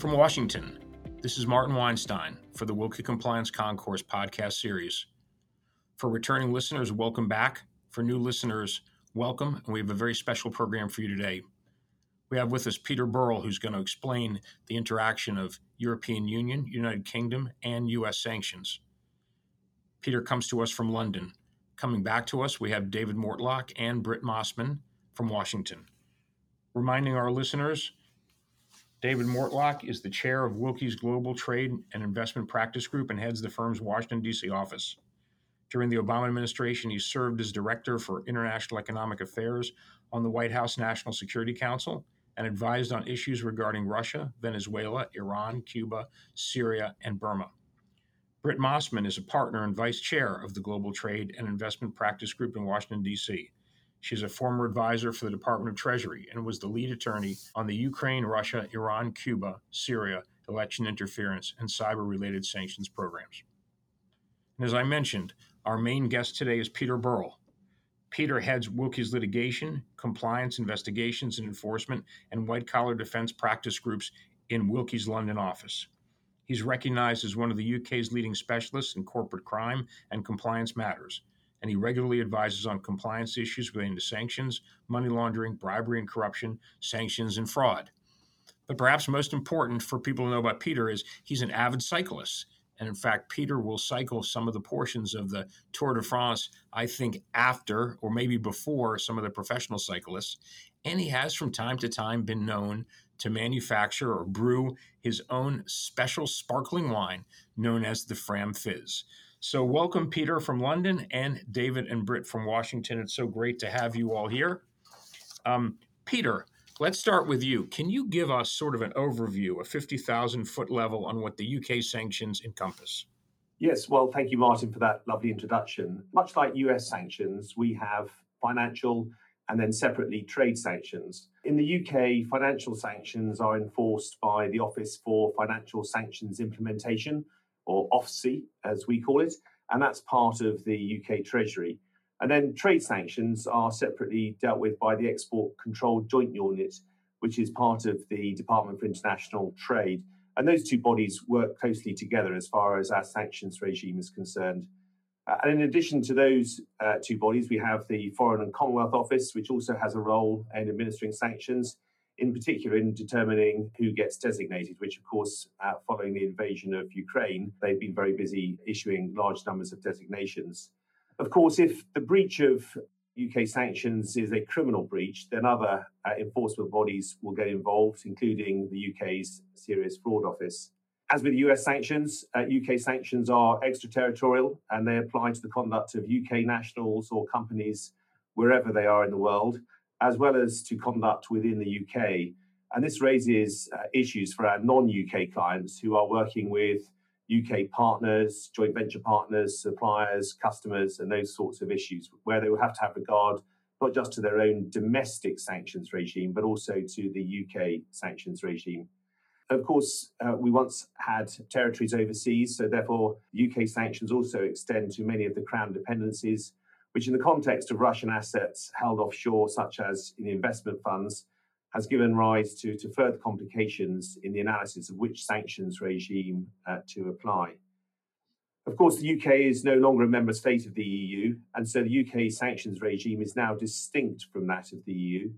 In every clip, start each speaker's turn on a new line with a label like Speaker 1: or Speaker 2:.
Speaker 1: From Washington, this is Martin Weinstein for the Willkie Compliance Concourse podcast series. For returning listeners, welcome back. For new listeners, welcome. And we have a very special program for you today. We have with us Peter Burrell, who's going to explain the interaction of European Union, United Kingdom, and U.S. sanctions. Peter comes to us from London. Coming back to us, we have David Mortlock and Britt Mosman from Washington. Reminding our listeners, David Mortlock is the chair of Willkie's Global Trade and Investment Practice Group and heads the firm's Washington, D.C. office. During the Obama administration, he served as director for international economic affairs on the White House National Security Council and advised on issues regarding Russia, Venezuela, Iran, Cuba, Syria, and Burma. Britt Mosman is a partner and vice chair of the Global Trade and Investment Practice Group in Washington, D.C. She's a former advisor for the Department of Treasury and was the lead attorney on the Ukraine, Russia, Iran, Cuba, Syria election interference and cyber related sanctions programs. And as I mentioned, our main guest today is Peter Burrell. Peter heads Willkie's litigation, compliance, investigations, and enforcement, and white collar defense practice groups in Willkie's London office. He's recognized as one of the UK's leading specialists in corporate crime and compliance matters, and he regularly advises on compliance issues relating to sanctions, money laundering, bribery and corruption, sanctions, and fraud. But perhaps most important for people to know about Peter is he's an avid cyclist. And in fact, Peter will cycle some of the portions of the Tour de France, I think, after or maybe before some of the professional cyclists. And he has from time to time been known to manufacture or brew his own special sparkling wine known as the Fram Fizz. So, welcome, Peter from London and David and Britt from Washington. It's so great to have you all here. Um, Peter, Let's start with you. Can you give us sort of an overview, a 50,000 foot level on what the UK sanctions encompass?
Speaker 2: Yes, well, thank you, Martin, for that lovely introduction. Much like US sanctions, we have financial and then separately trade sanctions. In the UK, financial sanctions are enforced by the Office for Financial Sanctions Implementation, or OFSI as we call it, and that's part of the UK Treasury. And then trade sanctions are separately dealt with by the Export Control Joint Unit, which is part of the Department for International Trade. And those two bodies work closely together as far as our sanctions regime is concerned. Uh, and in addition to those uh, two bodies, we have the Foreign and Commonwealth Office, which also has a role in administering sanctions, in particular in determining who gets designated, which, of course, uh, following the invasion of Ukraine, they've been very busy issuing large numbers of designations. Of course, if the breach of UK sanctions is a criminal breach, then other uh, enforcement bodies will get involved, including the UK's Serious Fraud Office. As with US sanctions, uh, UK sanctions are extraterritorial and they apply to the conduct of UK nationals or companies wherever they are in the world, as well as to conduct within the UK. And this raises uh, issues for our non UK clients who are working with UK partners, joint venture partners, suppliers, customers, and those sorts of issues, where they will have to have regard not just to their own domestic sanctions regime, but also to the UK sanctions regime. Of course, uh, we once had territories overseas, so therefore UK sanctions also extend to many of the Crown dependencies, which, in the context of Russian assets held offshore, such as in investment funds, has given rise to, to further complications in the analysis of which sanctions regime uh, to apply. Of course, the UK is no longer a member state of the EU, and so the UK sanctions regime is now distinct from that of the EU.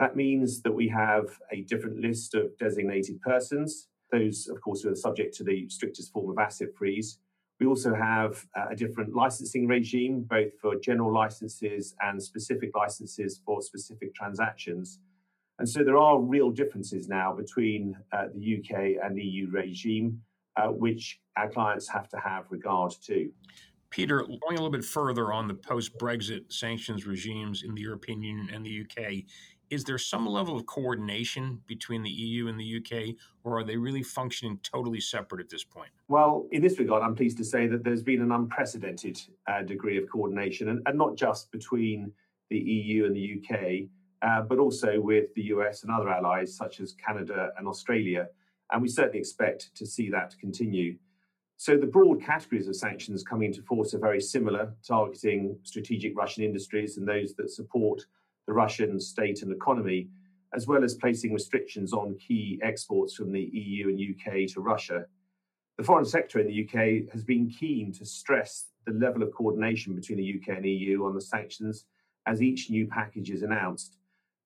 Speaker 2: That means that we have a different list of designated persons, those, of course, who are subject to the strictest form of asset freeze. We also have a different licensing regime, both for general licenses and specific licenses for specific transactions. And so there are real differences now between uh, the UK and EU regime, uh, which our clients have to have regard to.
Speaker 1: Peter, going a little bit further on the post Brexit sanctions regimes in the European Union and the UK, is there some level of coordination between the EU and the UK, or are they really functioning totally separate at this point?
Speaker 2: Well, in this regard, I'm pleased to say that there's been an unprecedented uh, degree of coordination, and, and not just between the EU and the UK, uh, but also with the US and other allies such as Canada and Australia. And we certainly expect to see that continue. So the broad categories of sanctions coming into force are very similar, targeting strategic Russian industries and those that support the Russian state and economy. as well as placing restrictions on key exports from the EU and UK to Russia. The Foreign sector in the UK has been keen to stress the level of coordination between the UK and EU on the sanctions as each new package is announced.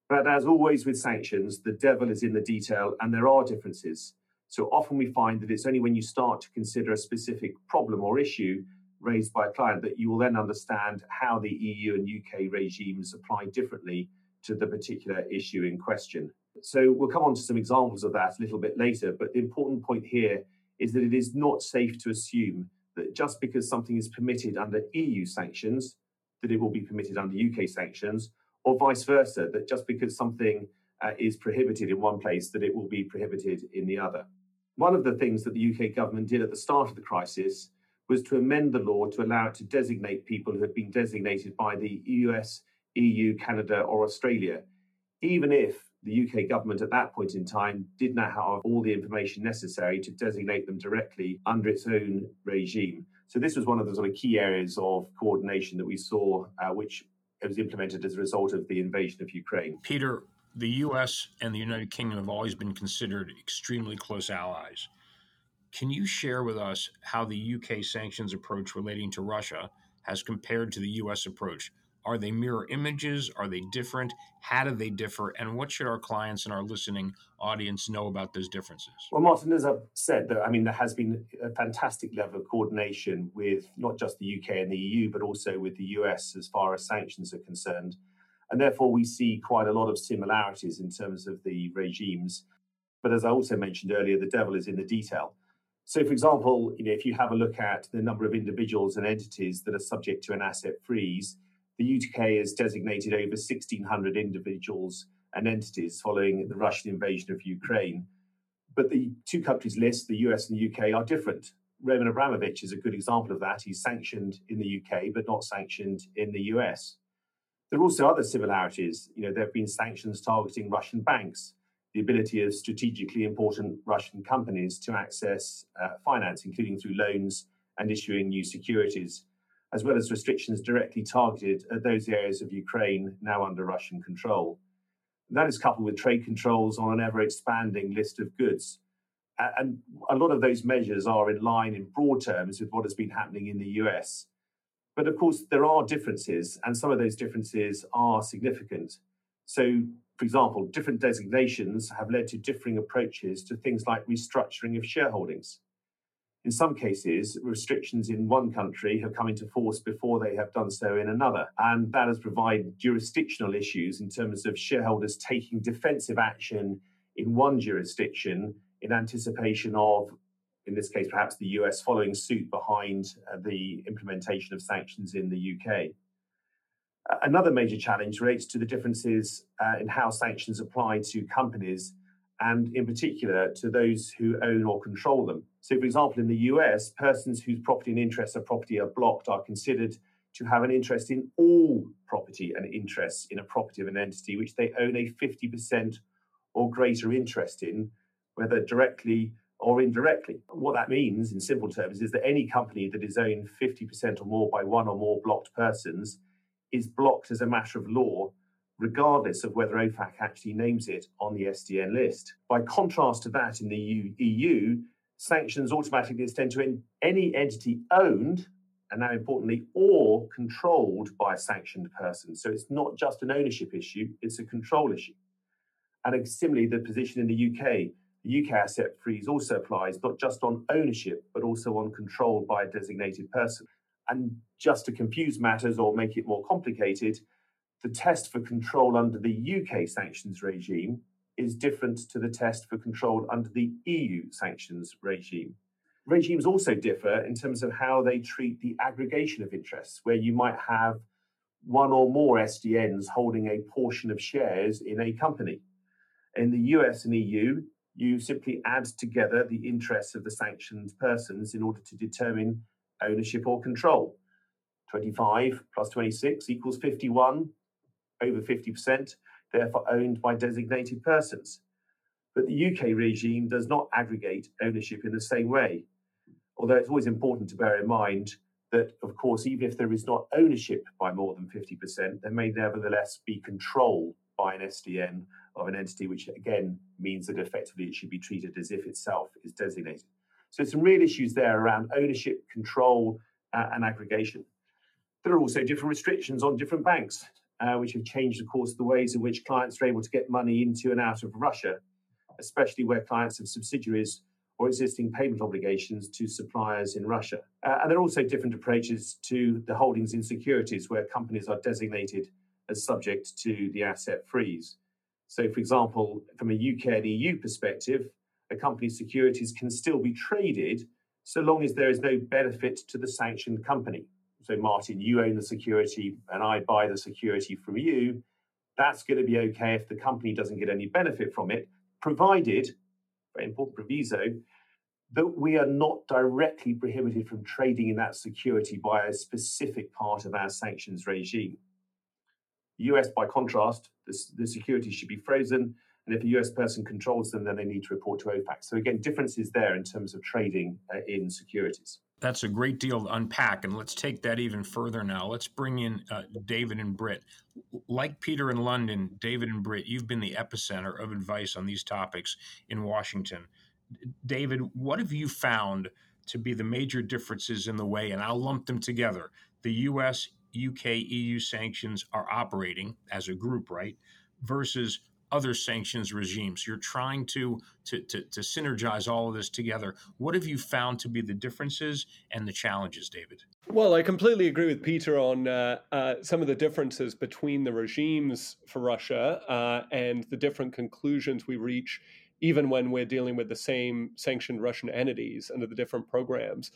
Speaker 2: But as always with sanctions, the devil is in the detail and there are differences. So often we find that it's only when you start to consider a specific problem or issue raised by a client that you will then understand how the EU and UK regimes apply differently to the particular issue in question. So we'll come on to some examples of that a little bit later, but the important point here is that it is not safe to assume that just because something is permitted under EU sanctions, that it will be permitted under UK sanctions, or vice versa, that just because something uh, is prohibited in one place, that it will be prohibited in the other. One of the things that the UK government did at the start of the crisis was to amend the law to allow it to designate people who had been designated by the US, EU, Canada, or Australia, even if the UK government at that point in time did not have all the information necessary to designate them directly under its own regime. So this was one of the sort of key areas of coordination that we saw, uh, which was implemented as a result of the invasion of Ukraine.
Speaker 1: Peter, the U.S. and the United Kingdom have always been considered extremely close allies. Can you share with us how the UK sanctions approach relating to Russia has compared to the U.S. approach? Are they mirror images? Are they different? How do they differ? And what should our clients and our listening audience know about those differences?
Speaker 2: Well, Martin, as I've said, I mean, there has been a fantastic level of coordination with not just the UK and the EU, but also with the US as far as sanctions are concerned. And therefore, we see quite a lot of similarities in terms of the regimes. But as I also mentioned earlier, the devil is in the detail. So, for example, you know, if you have a look at the number of individuals and entities that are subject to an asset freeze, the UK has designated over 1,600 individuals and entities following the Russian invasion of Ukraine. But the two countries list, the US and the UK, are different. Roman Abramovich is a good example of that. He's sanctioned in the UK, but not sanctioned in the US. There are also other similarities. You know, there have been sanctions targeting Russian banks, the ability of strategically important Russian companies to access uh, finance, including through loans and issuing new securities as well as restrictions directly targeted at those areas of Ukraine now under Russian control. That is coupled with trade controls on an ever expanding list of goods. And a lot of those measures are in line in broad terms with what has been happening in the US. But of course, there are differences, and some of those differences are significant. So, for example, different designations have led to differing approaches to things like restructuring of shareholdings. In some cases, restrictions in one country have come into force before they have done so in another. And that has provided jurisdictional issues in terms of shareholders taking defensive action in one jurisdiction in anticipation of, in this case, perhaps the US following suit behind uh, the implementation of sanctions in the UK. Another major challenge relates to the differences uh, in how sanctions apply to companies and in particular to those who own or control them. So, for example, in the US, persons whose property and interests of property are blocked are considered to have an interest in all property and interests in a property of an entity which they own a 50% or greater interest in, whether directly or indirectly. What that means, in simple terms, is that any company that is owned 50% or more by one or more blocked persons is blocked as a matter of law regardless of whether OFAC actually names it on the SDN list. By contrast to that, in the EU, sanctions automatically extend to any entity owned, and now importantly, or controlled by a sanctioned person. So it's not just an ownership issue, it's a control issue. And similarly, the position in the UK, the UK asset freeze also applies not just on ownership, but also on control by a designated person. And just to confuse matters or make it more complicated, the test for control under the UK sanctions regime is different to the test for control under the EU sanctions regime. Regimes also differ in terms of how they treat the aggregation of interests, where you might have one or more SDNs holding a portion of shares in a company. In the US and EU, you simply add together the interests of the sanctioned persons in order to determine ownership or control. 25 plus 26 equals 51 over 50%, therefore owned by designated persons. But the UK regime does not aggregate ownership in the same way. Although it's always important to bear in mind that, of course, even if there is not ownership by more than 50%, there may nevertheless be control by an SDN of an entity, which again means that effectively it should be treated as if itself is designated. So some real issues there around ownership, control, uh, and aggregation. There are also different restrictions on different banks, uh, which have changed, of course, the ways in which clients are able to get money into and out of Russia, especially where clients have subsidiaries or existing payment obligations to suppliers in Russia. Uh, and there are also different approaches to the holdings in securities where companies are designated as subject to the asset freeze. So, for example, from a UK and EU perspective, a company's securities can still be traded so long as there is no benefit to the sanctioned company. So, Martin, you own the security and I buy the security from you. That's going to be okay if the company doesn't get any benefit from it, provided, very important proviso, that we are not directly prohibited from trading in that security by a specific part of our sanctions regime. US, by contrast, the, the securities should be frozen. And if a US person controls them, then they need to report to OFAC. So, again, differences there in terms of trading uh, in securities.
Speaker 1: That's a great deal to unpack. And let's take that even further now. Let's bring in uh, David and Britt. Like Peter in London, David and Britt, you've been the epicenter of advice on these topics in Washington. David, what have you found to be the major differences in the way, and I'll lump them together, the US UK EU sanctions are operating as a group, right? Versus other sanctions regimes. You're trying to, to, to, to, synergize all of this together. What have you found to be the differences and the challenges, David?
Speaker 3: Well, I completely agree with Peter on uh, uh, some of the differences between the regimes for Russia uh, and the different conclusions we reach, even when we're dealing with the same sanctioned Russian entities under the different programs.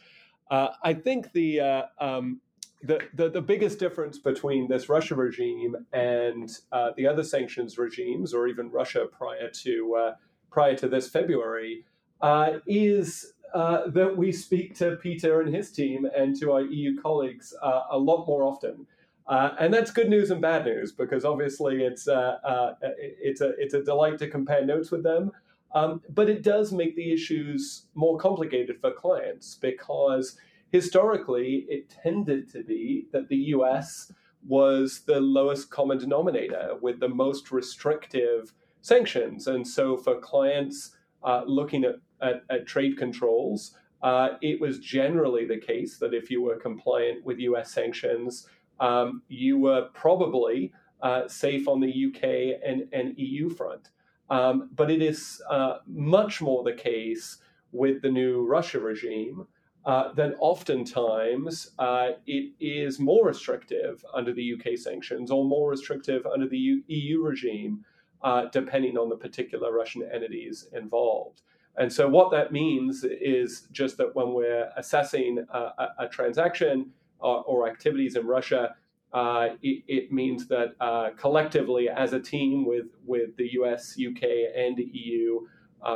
Speaker 3: Uh, I think the uh, um, the, the, biggest difference between this Russia regime and uh, the other sanctions regimes, or even Russia prior to uh, prior to this February, uh, is uh, that we speak to Peter and his team and to our EU colleagues uh, a lot more often. Uh, and that's good news and bad news because obviously it's it's a it's a delight to compare notes with them, um, but it does make the issues more complicated for clients because historically, it tended to be that the US was the lowest common denominator with the most restrictive sanctions. And so, for clients uh, looking at, at, at, trade controls, uh, it was generally the case that if you were compliant with US sanctions, um, you were probably uh, safe on the UK and, and EU front. Um, but it is uh, much more the case with the new Russia regime uh, then oftentimes uh, it is more restrictive under the UK sanctions or more restrictive under the EU regime, uh, depending on the particular Russian entities involved. And so, what that means is just that when we're assessing a, a, a transaction or, uh, or, activities in Russia, uh, it, it, means that collectively, as a team with, with the US, UK, and EU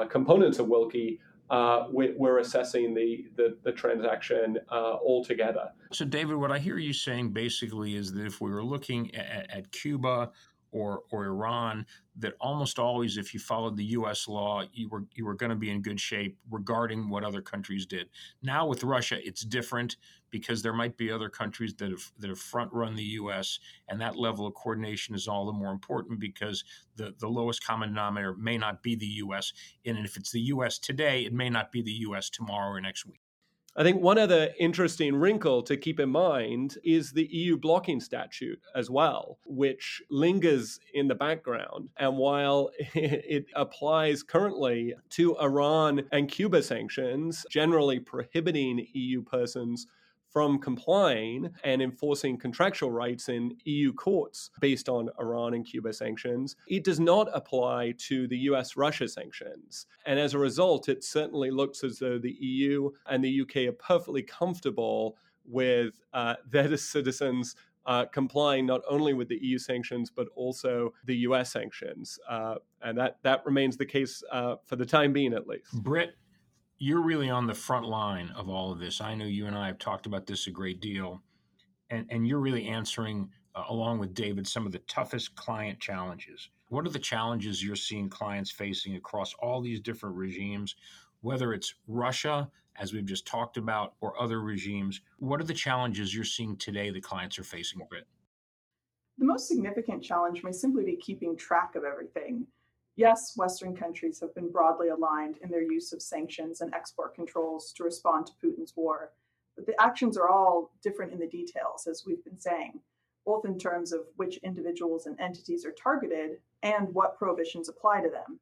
Speaker 3: components of Willkie, uh, we, are assessing the, the, the transaction uh, altogether.
Speaker 1: So, David, what I hear you saying basically is that if we were looking at, at Cuba or, or Iran, that almost always, if you followed the U.S. law, you were you were going to be in good shape regarding what other countries did. Now with Russia, it's different because there might be other countries that have that have front run the U.S. and that level of coordination is all the more important because the the lowest common denominator may not be the U.S. and if it's the U.S. today, it may not be the U.S. tomorrow or next week.
Speaker 3: I think one other interesting wrinkle to keep in mind is the EU blocking statute as well, which lingers in the background. And while it applies currently to Iran and Cuba sanctions, generally prohibiting EU persons from complying and enforcing contractual rights in EU courts based on Iran and Cuba sanctions. It does not apply to the US Russia sanctions. And as a result, it certainly looks as though the EU and the UK are perfectly comfortable with uh, their citizens uh, complying not only with the EU sanctions but also the US sanctions, uh, and that that remains the case uh, for the time being, at least.
Speaker 1: Britt, you're really on the front line of all of this. I know you and I have talked about this a great deal, and, and you're really answering, uh, along with David, some of the toughest client challenges. What are the challenges you're seeing clients facing across all these different regimes, whether it's Russia, as we've just talked about, or other regimes? What are the challenges you're seeing today that clients are facing, Britt?
Speaker 4: The most significant challenge may simply be keeping track of everything Yes, Western countries have been broadly aligned in their use of sanctions and export controls to respond to Putin's war, but the actions are all different in the details, as we've been saying, both in terms of which individuals and entities are targeted and what prohibitions apply to them.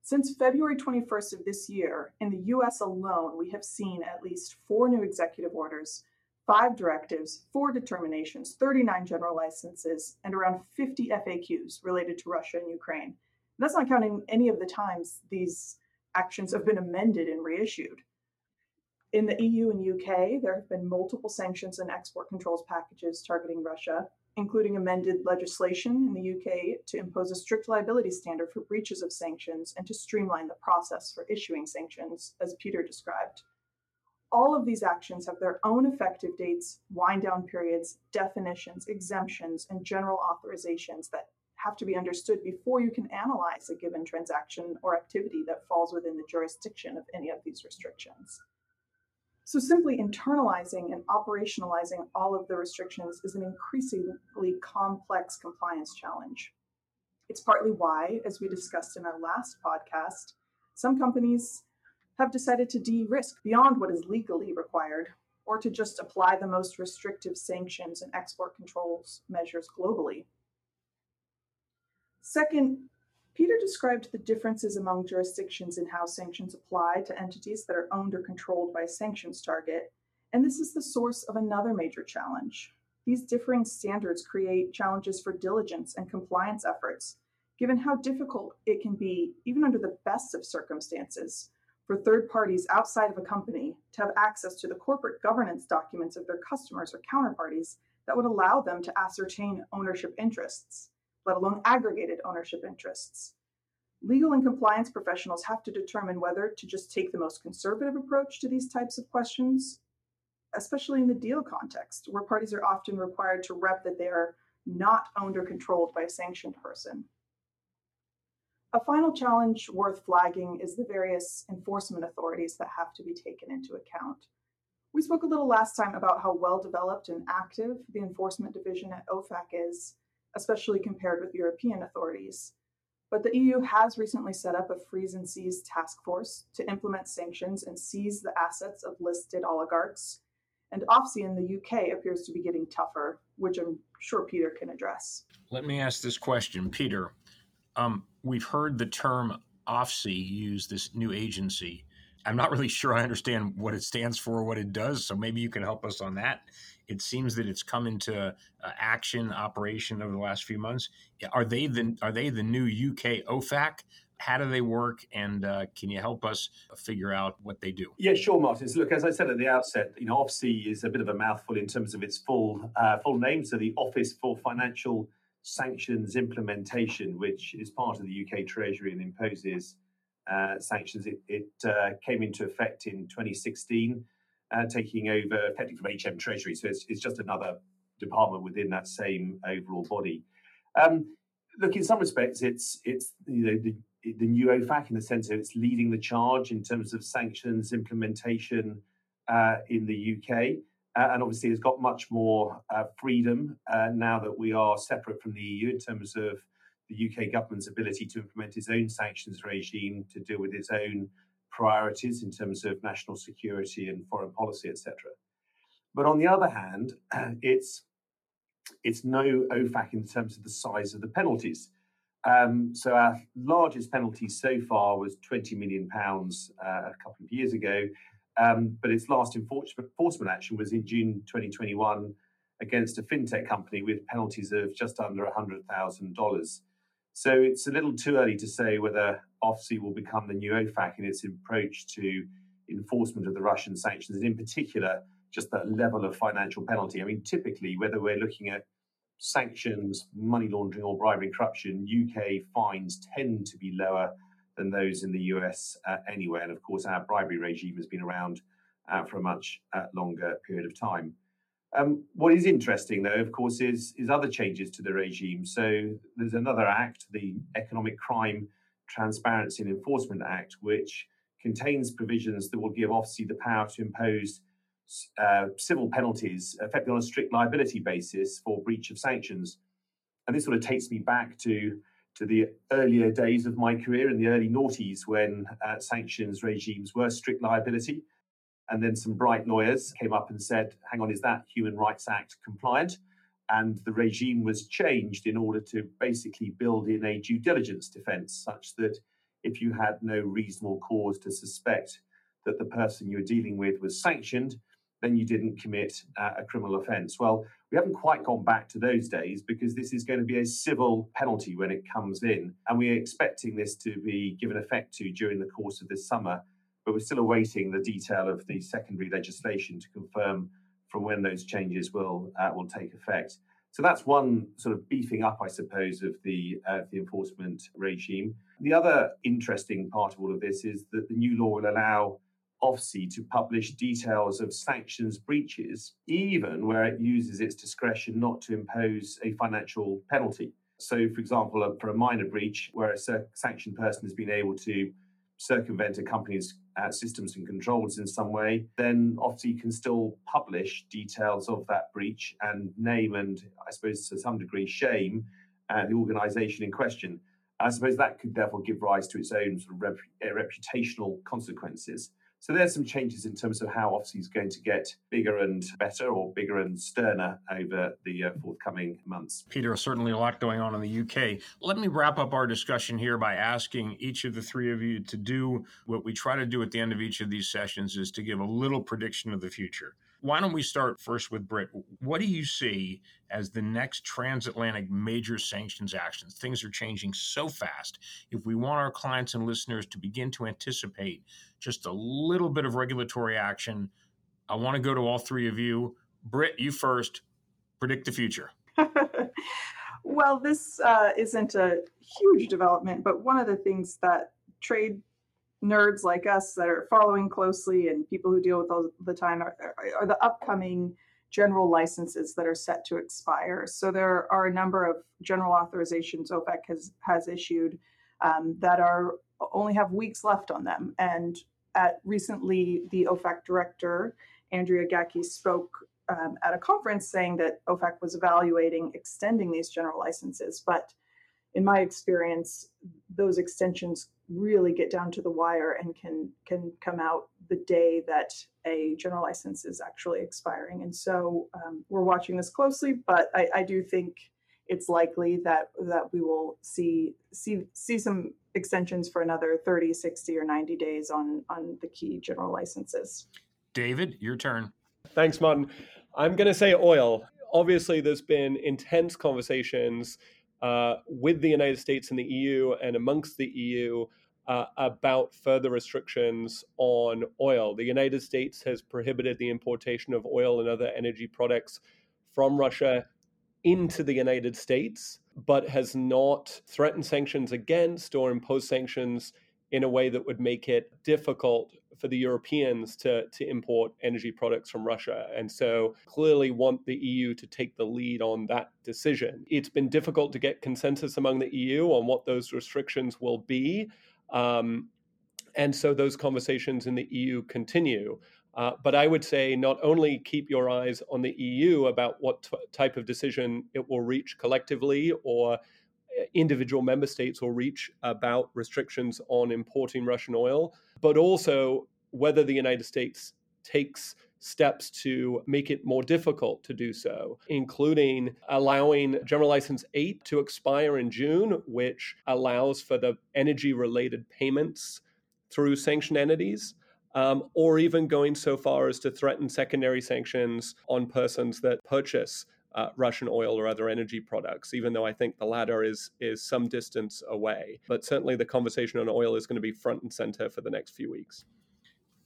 Speaker 4: Since February 21st of this year, in the US alone, we have seen at least four new executive orders, five directives, four determinations, 39 general licenses, and around 50 FAQs related to Russia and Ukraine that's not counting any of the times these actions have been amended and reissued. In the EU and UK, there have been multiple sanctions and export controls packages targeting Russia, including amended legislation in the UK to impose a strict liability standard for breaches of sanctions and to streamline the process for issuing sanctions, as Peter described. All of these actions have their own effective dates, wind down periods, definitions, exemptions, and general authorizations that have to be understood before you can analyze a given transaction or activity that falls within the jurisdiction of any of these restrictions. So, simply internalizing and operationalizing all of the restrictions is an increasingly complex compliance challenge. It's partly why, as we discussed in our last podcast, some companies have decided to de risk beyond what is legally required or to just apply the most restrictive sanctions and export controls measures globally Second, Peter described the differences among jurisdictions in how sanctions apply to entities that are owned or controlled by a sanctions target, and this is the source of another major challenge. These differing standards create challenges for diligence and compliance efforts, given how difficult it can be, even under the best of circumstances, for third parties outside of a company to have access to the corporate governance documents of their customers or counterparties that would allow them to ascertain ownership interests let alone aggregated ownership interests. Legal and compliance professionals have to determine whether to just take the most conservative approach to these types of questions, especially in the deal context, where parties are often required to rep that they are not owned or controlled by a sanctioned person. A final challenge worth flagging is the various enforcement authorities that have to be taken into account. We spoke a little last time about how well developed and active the enforcement division at OFAC is, especially compared with European authorities. But the EU has recently set up a freeze and seize task force to implement sanctions and seize the assets of listed oligarchs. And OFSI in the UK appears to be getting tougher, which I'm sure Peter can address.
Speaker 1: Let me ask this question, Peter. Um, we've heard the term OFSI use this new agency. I'm not really sure I understand what it stands for, what it does. So maybe you can help us on that it seems that it's come into uh, action operation over the last few months. Are they the are they the new UK OFAC? How do they work, and uh, can you help us figure out what they do?
Speaker 2: Yeah, sure, Martin. So look, as I said at the outset, you know, OFSI is a bit of a mouthful in terms of its full uh, full name. So the Office for Financial Sanctions Implementation, which is part of the UK Treasury and imposes uh, sanctions. It, it uh, came into effect in 2016 uh, taking over effectively from HM Treasury. So it's, it's just another department within that same overall body. Um, look, in some respects, it's it's you know the, the new OFAC in the sense that it's leading the charge in terms of sanctions implementation uh, in the UK. Uh, and obviously, has got much more uh, freedom now that we are separate from the EU in terms of the UK government's ability to implement its own sanctions regime to deal with its own priorities in terms of national security and foreign policy, etc. But on the other hand, it's it's no OFAC in terms of the size of the penalties. Um, so our largest penalty so far was 20 million pounds uh, a couple of years ago, um, but its last enforcement action was in June 2021 against a fintech company with penalties of just under $100,000. So it's a little too early to say whether OFSI will become the new OFAC in its approach to enforcement of the Russian sanctions, and in particular, just that level of financial penalty. I mean, typically, whether we're looking at sanctions, money laundering, or bribery and corruption, UK fines tend to be lower than those in the US uh, anyway. And of course, our bribery regime has been around uh, for a much uh, longer period of time. Um, what is interesting, though, of course, is is other changes to the regime. So there's another act, the Economic Crime Transparency and Enforcement Act, which contains provisions that will give OFSI the power to impose uh, civil penalties, effectively on a strict liability basis for breach of sanctions. And this sort of takes me back to to the earlier days of my career in the early noughties when uh, sanctions regimes were strict liability. And then some bright lawyers came up and said, hang on, is that Human Rights Act compliant? And the regime was changed in order to basically build in a due diligence defense such that if you had no reasonable cause to suspect that the person you were dealing with was sanctioned, then you didn't commit uh, a criminal offence. Well, we haven't quite gone back to those days because this is going to be a civil penalty when it comes in. And we're expecting this to be given effect to during the course of this summer. But we're still awaiting the detail of the secondary legislation to confirm from when those changes will uh, will take effect. So that's one sort of beefing up, I suppose, of the uh, the enforcement regime. The other interesting part of all of this is that the new law will allow OFSI to publish details of sanctions breaches, even where it uses its discretion not to impose a financial penalty. So, for example, uh, for a minor breach where a sanctioned person has been able to circumvent a company's uh, systems and controls in some way, then obviously you can still publish details of that breach and name and, I suppose, to some degree, shame uh, the organization in question. I suppose that could therefore give rise to its own sort of rep- uh, reputational consequences. So there's some changes in terms of how OFSI is going to get bigger and better or bigger and sterner over the uh, forthcoming months.
Speaker 1: Peter, certainly a lot going on in the UK. Let me wrap up our discussion here by asking each of the three of you to do what we try to do at the end of each of these sessions is to give a little prediction of the future why don't we start first with Britt? What do you see as the next transatlantic major sanctions actions? Things are changing so fast. If we want our clients and listeners to begin to anticipate just a little bit of regulatory action, I want to go to all three of you. Britt, you first. Predict the future.
Speaker 4: well, this uh, isn't a huge development, but one of the things that trade nerds like us that are following closely and people who deal with all the time are, are, the upcoming general licenses that are set to expire. So there are a number of general authorizations OFAC has has issued um, that are only have weeks left on them. And at recently, the OFAC director Andrea Gacki spoke um, at a conference saying that OFAC was evaluating extending these general licenses, but in my experience, those extensions really get down to the wire and can can come out the day that a general license is actually expiring. And so um, we're watching this closely, but I, I, do think it's likely that that we will see see see some extensions for another 30, 60, or 90 days on on the key general licenses.
Speaker 1: David, your turn.
Speaker 3: Thanks, Martin. I'm going to say oil. Obviously, there's been intense conversations uh, with the United States and the EU and amongst the EU uh, about further restrictions on oil. The United States has prohibited the importation of oil and other energy products from Russia into the United States, but has not threatened sanctions against or imposed sanctions in a way that would make it difficult for the Europeans to, to import energy products from Russia. And so clearly want the EU to take the lead on that decision. It's been difficult to get consensus among the EU on what those restrictions will be. Um, and so those conversations in the EU continue. Uh, but I would say not only keep your eyes on the EU about what t- type of decision it will reach collectively or individual member states will reach about restrictions on importing Russian oil, but also whether the United States takes steps to make it more difficult to do so, including allowing General License 8 to expire in June, which allows for the energy related payments through sanctioned entities. Um, or even going so far as to threaten secondary sanctions on persons that purchase uh, Russian oil or other energy products, even though I think the latter is is some distance away. But certainly, the conversation on oil is going to be front and center for the next few weeks.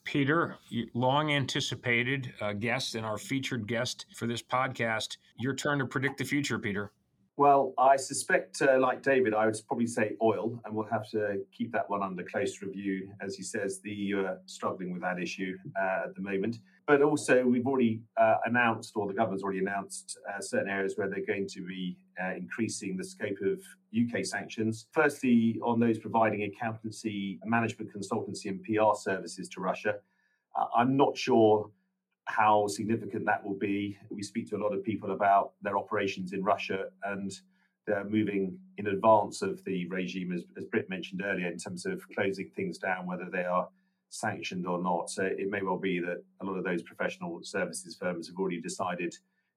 Speaker 1: Peter, long anticipated uh, guest and our featured guest for this podcast. Your turn to predict the future, Peter.
Speaker 2: Well, I suspect, uh, like David, I would probably say oil, and we'll have to keep that one under close review. As he says, the EU are struggling with that issue uh, at the moment. But also, we've already uh, announced, or the government's already announced, uh, certain areas where they're going to be uh, increasing the scope of UK sanctions. Firstly, on those providing accountancy, management consultancy, and PR services to Russia. Uh, I'm not sure how significant that will be. We speak to a lot of people about their operations in Russia, and they're moving in advance of the regime, as, as Britt mentioned earlier, in terms of closing things down, whether they are sanctioned or not. So it may well be that a lot of those professional services firms have already decided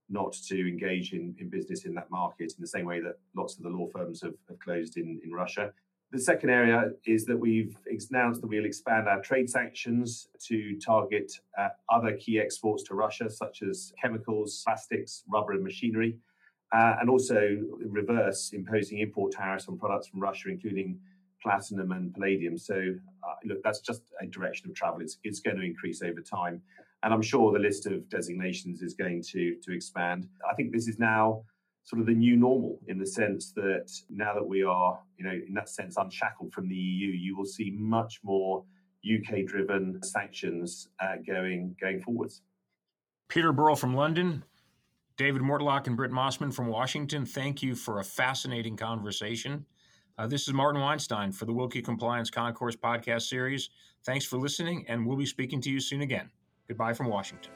Speaker 2: not to engage in, in business in that market in the same way that lots of the law firms have, have closed in, in Russia. The second area is that we've announced that we'll expand our trade sanctions to target uh, other key exports to Russia, such as chemicals, plastics, rubber, and machinery, uh, and also reverse imposing import tariffs on products from Russia, including platinum and palladium. So, uh, look, that's just a direction of travel. It's, it's going to increase over time. And I'm sure the list of designations is going to, to expand. I think this is now sort of the new normal in the sense that now that we are, you know, in that sense, unshackled from the EU, you will see much more UK driven sanctions uh, going going forwards.
Speaker 1: Peter Burrell from London, David Mortlock and Britt Mosman from Washington, thank you for a fascinating conversation. Uh, this is Martin Weinstein for the Willkie Compliance Concourse podcast series. Thanks for listening, and we'll be speaking to you soon again. Goodbye from Washington.